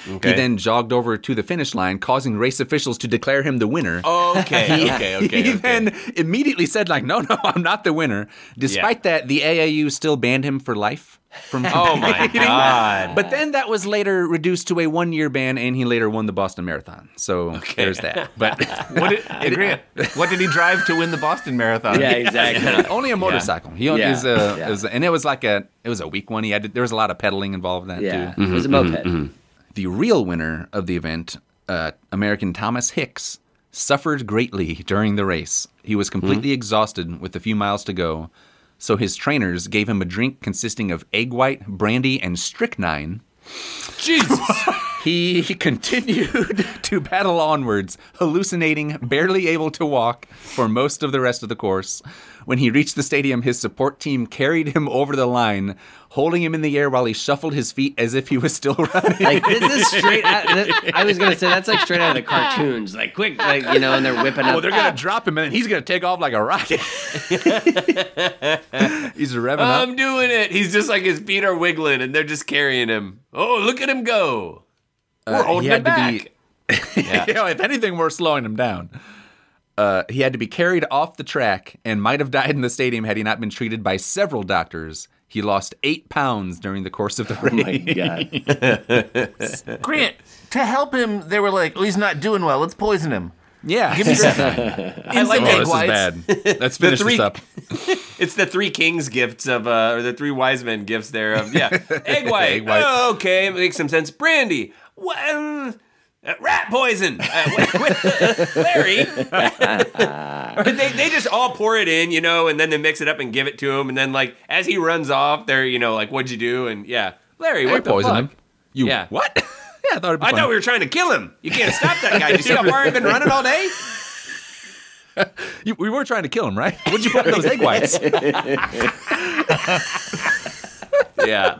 Okay. He then jogged over to the finish line, causing race officials to declare him the winner. Okay, okay, okay. he okay. then immediately said, like, no, no, I'm not the winner. Despite that, the AAU still banned him for life from Oh my god. But then that was later reduced to a one year ban, and he later won the Boston Marathon. So there's that. But What did, hey, Grant, what did he drive to win the Boston Marathon? Yeah, exactly. only a motorcycle. He only Yeah. was a, Yeah. it was, and it was like a, it was a weak one. He had to, there was a lot of pedaling involved in that Yeah, too. it was a mm-hmm. moped. Mm-hmm. Mm-hmm. The real winner of the event, uh, American Thomas Hicks, suffered greatly during the race. He was completely exhausted with a few miles to go, so his trainers gave him a drink consisting of egg white, brandy, and strychnine. Jesus. He continued to battle onwards, hallucinating, barely able to walk for most of the rest of the course. When he reached the stadium, his support team carried him over the line, holding him in the air while he shuffled his feet as if he was still running. Like this is straight. Out, I was gonna say that's like straight out of the cartoons. Like quick, like you know, and they're whipping up. Oh, they're gonna drop him and then he's gonna take off like a rocket. he's revving up. I'm doing it. He's just like his feet are wiggling and they're just carrying him. Oh, look at him go. Uh, we're holding him back. be- you know, if anything, we're slowing him down. Uh, he had to be carried off the track and might have died in the stadium had he not been treated by several doctors. He lost eight pounds during the course of the Oh my race. god! Grant, to help him, they were like, oh, he's not doing well. Let's poison him. yeah, Give me some I like oh, egg this whites. is bad. Let's finish three- this up. It's the three kings gifts of, uh, or the three wise men gifts there of, yeah. Egg white. Egg white. Oh, okay, makes some sense. Brandy. Well, uh, rat poison. Uh, wait, wait, Larry. They, they just all pour it in, you know, and then they mix it up and give it to him. And then, like, as he runs off, they're, you know, like, what'd you do? And yeah, Larry, I what the poisoned fuck? him. You Yeah. what? yeah, I thought it'd be I fun. thought we were trying to kill him. You can't stop that guy. Did you see how far he's been running all day? You- we were trying to kill him, right? What'd you put in those egg whites? Yeah.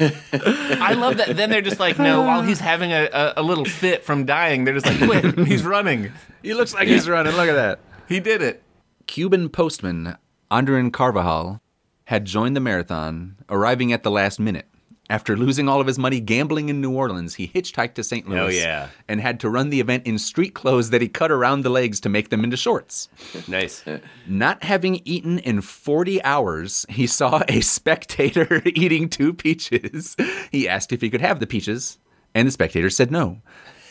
I love that. Then they're just like, no, while he's having a, a, a little fit from dying, they're just like, wait, he's running. he looks like he's running. Look at that. He did it. Cuban postman Andarín Carvajal had joined the marathon, arriving at the last minute. After losing all of his money gambling in New Orleans, he hitchhiked to St. Louis yeah. and had to run the event in street clothes that he cut around the legs to make them into shorts. Nice. Not having eaten in 40 hours, he saw a spectator eating two peaches. He asked if he could have the peaches, and the spectator said no.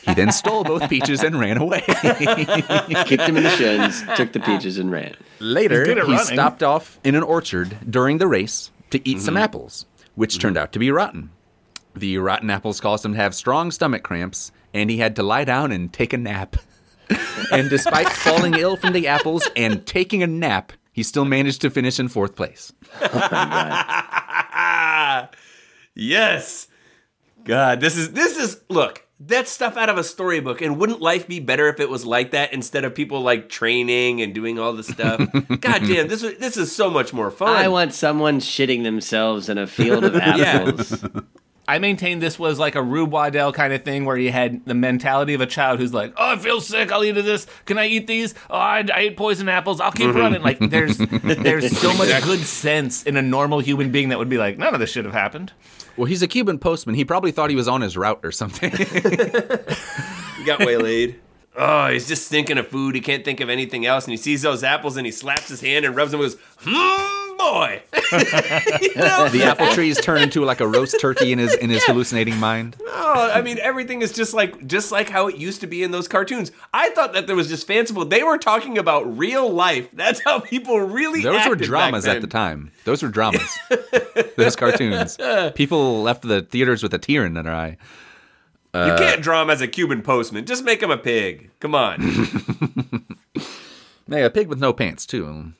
He then stole both peaches and ran away. Kicked him in the shins, took the peaches, and ran. Later, He's good at he running. stopped off in an orchard during the race to eat some mm-hmm. apples, which mm-hmm. turned out to be rotten. The rotten apples caused him to have strong stomach cramps, and he had to lie down and take a nap. and despite falling ill from the apples and taking a nap, he still managed to finish in fourth place. Oh yes. God, this is this is look. That's stuff out of a storybook. And wouldn't life be better if it was like that instead of people like training and doing all this stuff? God damn, this is- this is so much more fun. I want someone shitting themselves in a field of apples. I maintain this was like a Rube Waddell kind of thing where you had the mentality of a child who's like, oh, I feel sick. I'll eat this. Can I eat these? Oh, I, I ate poison apples. I'll keep running. Like there's there's so much good sense in a normal human being that would be like, none of this should have happened. Well, he's a Cuban postman. He probably thought he was on his route or something. He got waylaid. Oh, he's just thinking of food. He can't think of anything else. And he sees those apples and he slaps his hand and rubs them with his, hmm, boy. You know? the apple trees turn into like a roast turkey in his in his hallucinating mind. Oh, I mean, everything is just like just like how it used to be in those cartoons. I thought that there was just fanciful. They were talking about real life. That's how people really. Those were dramas at the time. Those were dramas. Those cartoons. People left the theaters with a tear in their eye. You uh, can't draw him as a Cuban postman. Just make him a pig. Come on. Hey, a pig with no pants too.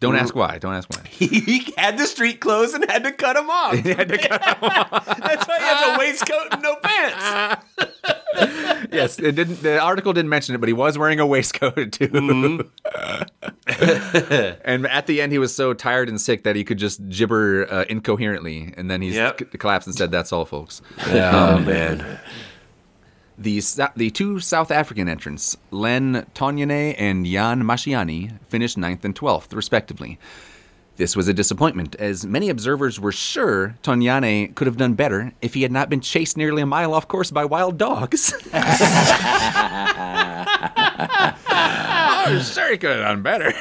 Don't ask why. Don't ask why. he had the street clothes and had to cut them off. had to cut That's why he has a waistcoat and no pants. yes, it didn't. The article didn't mention it, but he was wearing a waistcoat too. and at the end, he was so tired and sick that he could just gibber uh, incoherently, and then he Yep. collapsed and said, "That's all, folks." Oh man. The the two South African entrants, Len Taunyane and Jan Mashiani, finished ninth and twelfth, respectively. This was a disappointment, as many observers were sure Taunyane could have done better if he had not been chased nearly a mile off course by wild dogs. oh, sure he could have done better.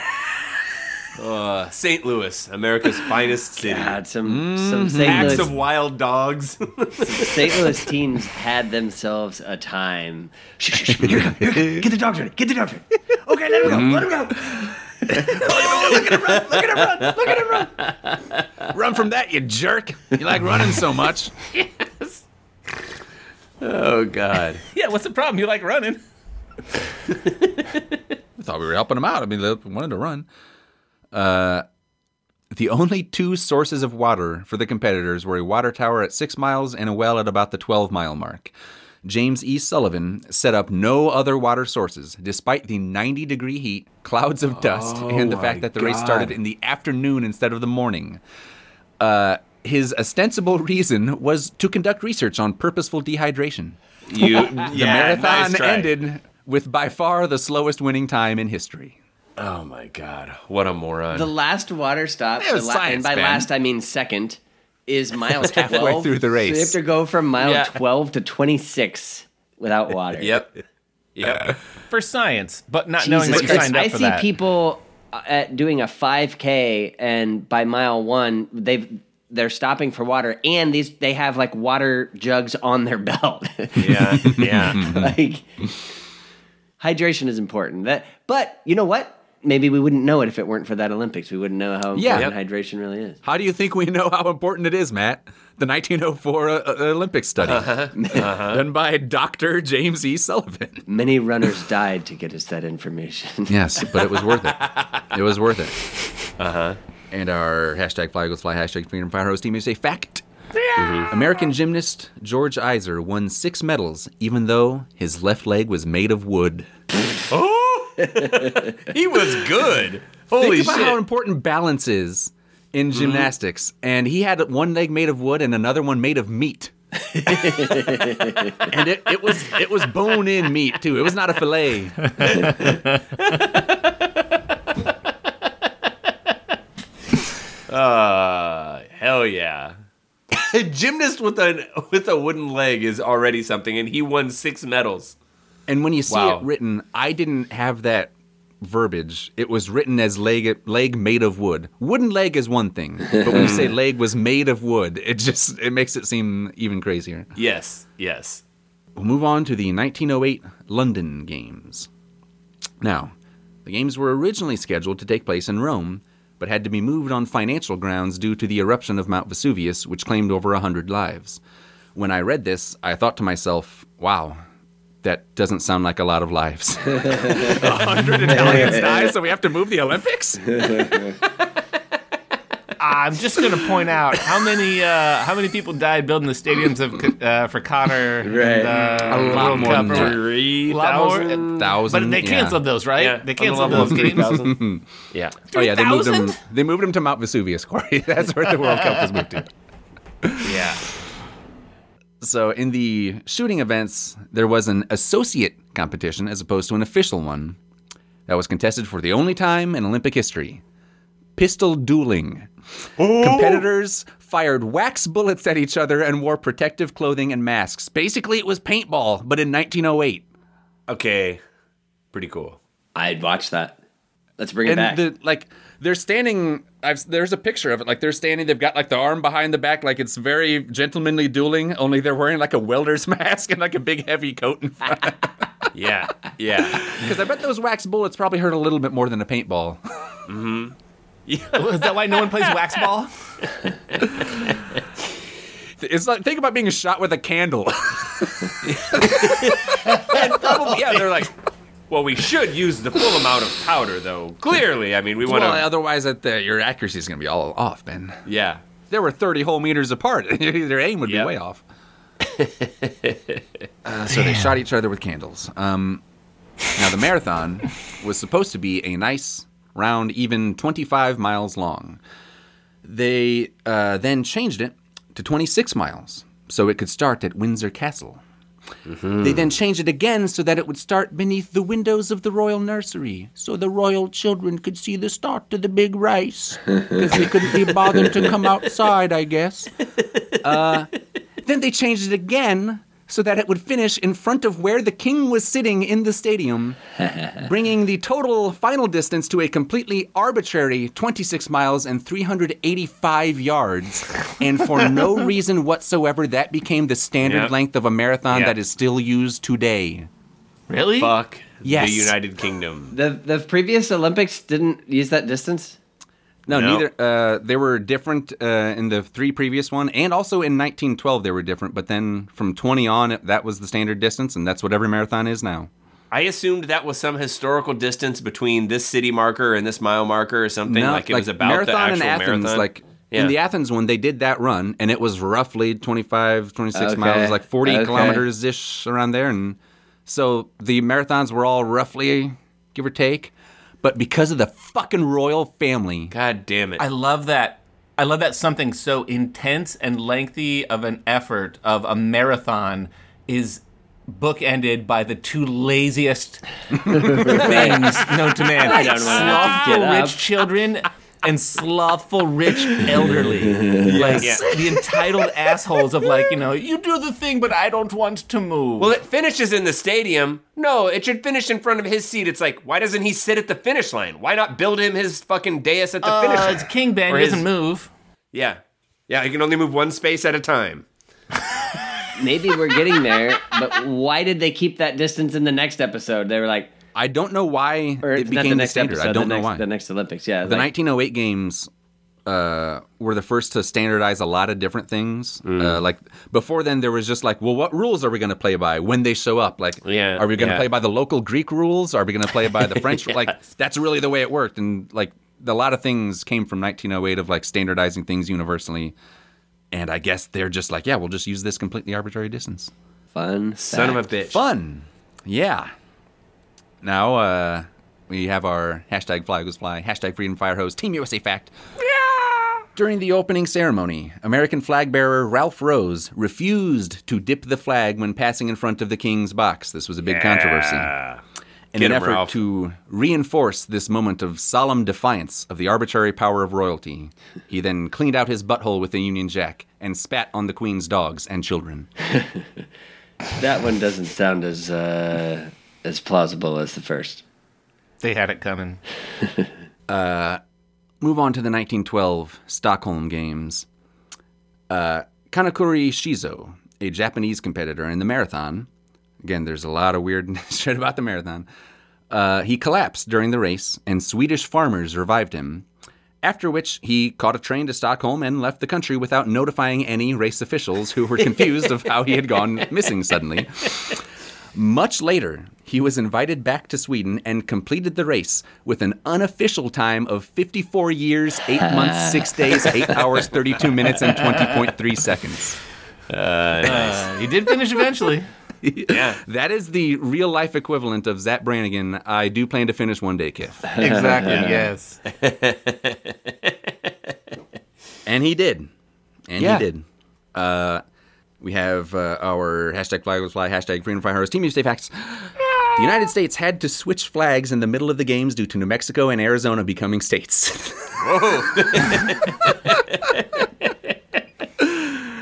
Uh, St. Louis, America's finest city. God, some some St. Packs Louis of wild dogs. St. Louis teams had themselves a time. Shh, shh, shh, here, here, here, get the dogs ready. Get the dogs ready. Okay, let him go. Let him go. look at him run. Look at him run. Look at him run. Run from that, you jerk. You like running so much. yes. oh God. Yeah, what's the problem? You like running? I thought we were helping him out. I mean, they wanted to run. Uh, the only two sources of water for the competitors were a water tower at six miles and a well at about the 12 mile mark. James E. Sullivan set up no other water sources, despite the 90 degree heat, clouds of dust, and the fact that the race started in the afternoon instead of the morning. Uh, his ostensible reason was to conduct research on purposeful dehydration. You. The yeah, marathon nice ended with by far the slowest winning time in history. Oh my God. What a moron. The last water stop, It was the la- science, and by Ben. last I mean second, is mile Halfway 12. through the race. So you have to go from mile Yeah. 12 to 26 without water. Yep. Yep. For science, but not knowing that you Christ. signed up I for see that. people uh, at doing a 5K, and by mile one, they've they're stopping for water, and these they have like water jugs on their belt. Yeah. Yeah. like hydration is important. That, but you know what? Maybe we wouldn't know it if it weren't for that Olympics. We wouldn't know how important Yeah. hydration really is. How do you think we know how important it is, Matt? The 1904 uh, uh, Olympic study done by Dr. James E. Sullivan. Many runners died to get us that information. Yes, but it was worth it. It was worth it. Uh huh. And our hashtag Fly Eagles Fly, hashtag Freedom Fire host team is a fact. American gymnast George Eyser won six medals, even though his left leg was made of wood. He was good. Holy Think about shit. how important balance is in gymnastics. And he had one leg made of wood and another one made of meat. and it, it was it was bone in meat too. It was not a fillet. Uh, hell yeah. A gymnast with a with a wooden leg is already something, and he won six medals. And when you see Wow. it written, I didn't have that verbiage. It was written as leg leg made of wood. Wooden leg is one thing, but when you say leg was made of wood, it just it makes it seem even crazier. Yes, yes. We'll move on to the 1908 London Games. Now, the games were originally scheduled to take place in Rome, but had to be moved on financial grounds due to the eruption of Mount Vesuvius, which claimed over a hundred lives. When I read this, I thought to myself, wow, that doesn't sound like a lot of lives. A hundred Italians die, so we have to move the Olympics? I'm just going to point out how many uh, how many people died building the stadiums of uh, for Connor. Right. And, uh, A lot World more than or- that. Three lot more. thousand. Thousand. But they yeah. canceled those, right? Yeah, they canceled those games. 3,000. yeah. Oh yeah, they moved them. 3,000? They moved them to Mount Vesuvius, Corey. That's where the World Cup was moved to. Yeah. So in the shooting events, there was an associate competition as opposed to an official one that was contested for the only time in Olympic history. Pistol dueling. Competitors fired wax bullets at each other and wore protective clothing and masks. Basically, it was paintball, but in 1908. Okay. Pretty cool. I'd watch that. Let's bring it And back. the like, they're standing. I've, there's a picture of it. Like they're standing. They've got like the arm behind the back. Like it's very gentlemanly dueling. Only they're wearing like a welder's mask and like a big heavy coat in front. Yeah. Yeah. Because I bet those wax bullets probably hurt a little bit more than a paintball. mm-hmm Is that why no one plays wax ball? It's like think about being shot with a candle. Probably, yeah, they're like, well, we should use the full amount of powder, though. Clearly, I mean, we want well, to. otherwise, that the, your accuracy is going to be all off, Ben. yeah. There were 30 whole meters apart. Their aim would Yep. be way off. Uh, so they shot each other with candles. Um, now the marathon was supposed to be a nice, round even 25 miles long. They uh, then changed it to 26 miles so it could start at Windsor Castle. They then changed it again so that it would start beneath the windows of the royal nursery, so the royal children could see the start to the big race, because they couldn't be bothered to come outside, I guess. Uh, then they changed it again so that it would finish in front of where the king was sitting in the stadium, bringing the total final distance to a completely arbitrary 26 miles and 385 yards. And for no reason whatsoever, that became the standard Yep. length of a marathon Yep. that is still used today. Really? Fuck Yes. the United Kingdom. The the previous Olympics didn't use that distance. No, No. neither. Uh, they were different uh, in the three previous one, and also in 1912 they were different. But then from 20 on, that was the standard distance, and that's what every marathon is now. I assumed that was some historical distance between this city marker and this mile marker or something. No, like it was about marathon the actual in Athens. marathon. Like Yeah. in the Athens one, they did that run, and it was roughly 25, 26 Okay, miles, like 40 okay. kilometers ish around there. And so the marathons were all roughly, give or take. But because of the fucking royal family, God damn it. I love that. I love that something so intense and lengthy of an effort of a marathon is bookended by the two laziest things known to man. I don't wanna have to slothful get up. rich children and slothful rich elderly. Like Yeah. the entitled assholes of like, you know, you do the thing but I don't want to move. well, it finishes in the stadium. No, it should finish in front of his seat. It's like, why doesn't he sit at the finish line? Why not build him his fucking dais at the finish uh, line? it's King Ben, Or he his- doesn't move. Yeah. Yeah, he can only move one space at a time. Maybe we're getting there, but why did they keep that distance in the next episode? They were like, I don't know why or it became the the next standard. episode, I don't the know next, why. The next Olympics, yeah. The like- 1908 games uh, were the first to standardize a lot of different things. Mm. Uh, like before then, there was just like, well, what rules are we going to play by when they show up? Like, Yeah, are we going to yeah. play by the local Greek rules? Are we going to play by the French? Like, that's really the way it worked. And like, a lot of things came from 1908 of like standardizing things universally. And I guess they're just like, yeah, we'll just use this completely arbitrary distance. fun. Son of a fact. bitch. Fun. Yeah. Now uh, we have our hashtag fly goes fly, hashtag freedom fire hose, Team USA fact. Yeah! During the opening ceremony, American flag bearer Ralph Rose refused to dip the flag when passing in front of the king's box. This was a big controversy. In Get an him, effort Ralph. to reinforce this moment of solemn defiance of the arbitrary power of royalty, he then cleaned out his butthole with a Union Jack and spat on the queen's dogs and children. That one doesn't sound as uh, as plausible as the first. They had it coming. move on to the 1912 Stockholm Games. Uh, Kanakuri Shizo, a Japanese competitor in the marathon, again, there's a lot of weird shit about the marathon. Uh, he collapsed during the race, and Swedish farmers revived him. After which, he caught a train to Stockholm and left the country without notifying any race officials who were confused of how he had gone missing suddenly. Much later, he was invited back to Sweden and completed the race with an unofficial time of 54 years, 8 months, 6 days, 8 hours, 32 minutes, and 20.3 seconds. Uh, he did finish eventually. Yeah. That is the real life equivalent of Zapp Brannigan. I do plan to finish one day, Kif. exactly, yes. And he did. And Yeah. he did. Uh, we have uh, our hashtag flag was fly, hashtag freedom fire heroes, team USA facts. The United States had to switch flags in the middle of the games due to New Mexico and Arizona becoming states. Whoa.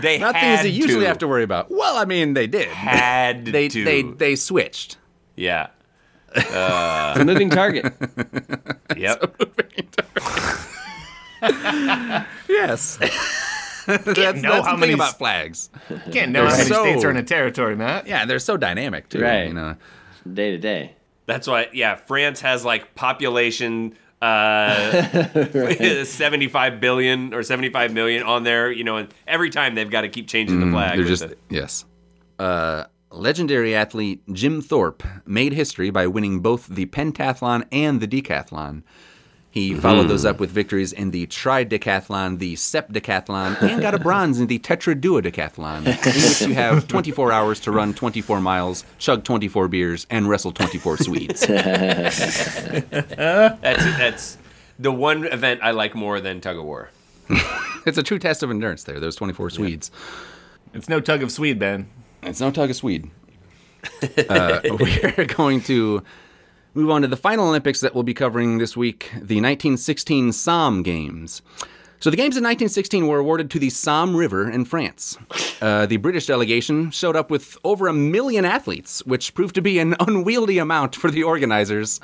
They Not had things you usually to. have to worry about. Well, I mean, they did. Had They to. they they switched. yeah. It's a moving target. Yep. Yes. that's that's know the how thing many about s- flags. Can't know how They're many so- states are in a territory, Matt. Yeah, they're so dynamic too. Right. You know. Day to day. That's why, yeah, France has like population uh 75 billion or 75 million on there, you know, and every time they've got to keep changing the flag. They're just it. yes. Uh, legendary athlete Jim Thorpe made history by winning both the pentathlon and the decathlon. He followed those up with victories in the tridecathlon, the sepdecathlon, and got a bronze in the tetraduodecathlon, in which you have 24 hours to run 24 miles, chug 24 beers, and wrestle 24 Swedes. That's that's the one event I like more than tug of war. It's a true test of endurance there, those 24 Swedes. It's no tug of Swede, Ben. It's no tug of Swede. uh, we're going to move on to the final Olympics that we'll be covering this week the 1916 Somme Games. So, the Games in 1916 were awarded to the Somme River in France. Uh, the British delegation showed up with over a million athletes, which proved to be an unwieldy amount for the organizers.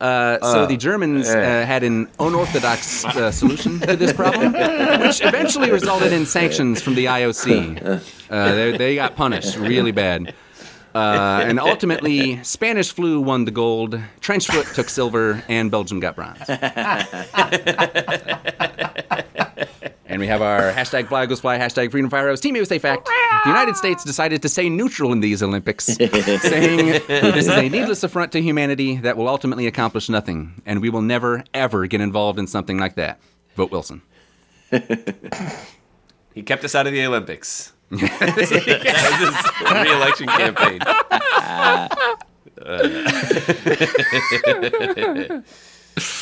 Uh, so, the Germans uh, had an unorthodox uh, solution to this problem, which eventually resulted in sanctions from the IOC. Uh, they, they got punished really bad. Uh, and ultimately, Spanish flu won the gold, trench foot took silver, and Belgium got bronze. and we have our hashtag fly goes fly, hashtag freedom fire house, Team USA fact. The United States decided to stay neutral in these Olympics, saying this is a needless affront to humanity that will ultimately accomplish nothing, and we will never, ever get involved in something like that. Vote Wilson. He kept us out of the Olympics. That was his re-election campaign.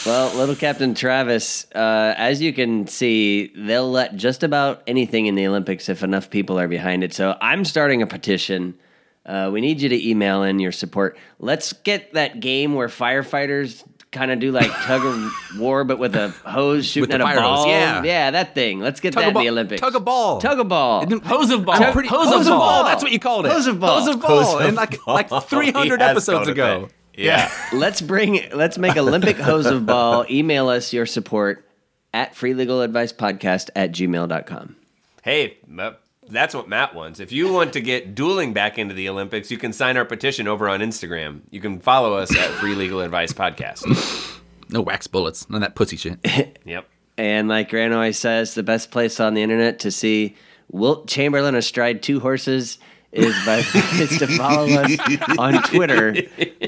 Well, little Captain Travis, uh, as you can see, they'll let just about anything in the Olympics if enough people are behind it. So I'm starting a petition. Uh, we need you to email in your support. Let's get that game where firefighters kind of do like tug of war, but with a hose shooting the at a fire hose, ball. yeah. yeah, that thing. Let's get Tug that a in ball- the Olympics. tug a ball. Tug a ball. Hose of ball. I'm pretty- hose, hose of of ball. ball. That's what you called it. Hose of ball. Hose of ball. Hose of and like like 300 episodes ago. that. Yeah. let's bring let's make Olympic hose of ball. Email us your support at freelegaladvicepodcast at gmail.com. Hey, Ma- that's what Matt wants. If you want to get dueling back into the Olympics, you can sign our petition over on Instagram. You can follow us at Free Legal Advice Podcast. No wax bullets. None of that pussy shit. Yep. And like Grant always says, the best place on the internet to see Wilt Chamberlain astride two horses is by is to follow us on Twitter.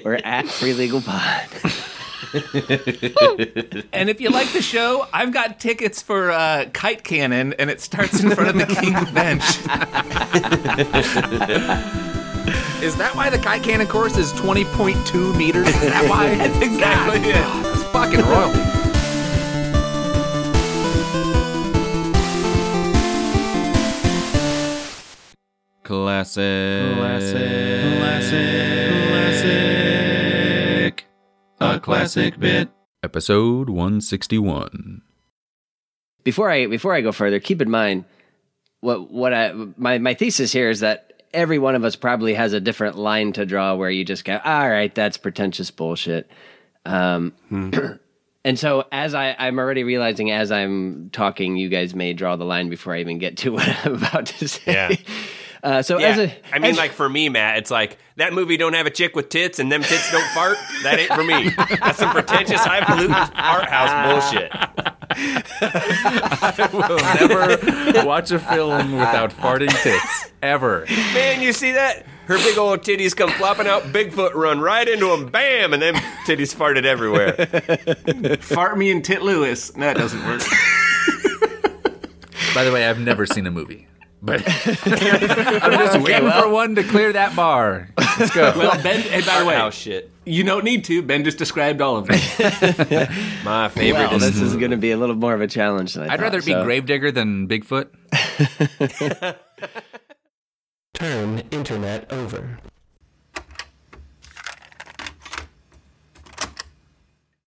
We're at Free Legal Pod. And if you like the show, I've got tickets for uh, Kite Cannon, and it starts in front of the King's Bench. Is that why the kite cannon course is 20.2 meters? Is that why? That's exactly it. That's fucking royalty. Classic. Classic. Classic. A classic bit. Episode 161. Before I before I go further, keep in mind what what I my my thesis here is that every one of us probably has a different line to draw where you just go, all right, that's pretentious bullshit. Um, and so as I I'm already realizing as I'm talking, you guys may draw the line before I even get to what I'm about to say. Yeah. Uh, so Yeah. as a, I mean, as- like for me, Matt, it's like that movie don't have a chick with tits and them tits don't fart. That ain't for me. That's some pretentious, highfalutin art house bullshit. I will never watch a film without farting tits. Ever. Man, you see that? Her big old titties come flopping out. Bigfoot run right into them. Bam! And then titties farted everywhere. Fart me and Tit Lewis. No, that doesn't work. By the way, I've never seen a movie. But I'm just waiting for one to clear that bar. Let's go. Well, Ben, and by the way, house shit. you don't need to. Ben just described all of them. My favorite well, this is going to be a little more of a challenge than I I'd thought, rather be so- Gravedigger than Bigfoot. Turn internet over.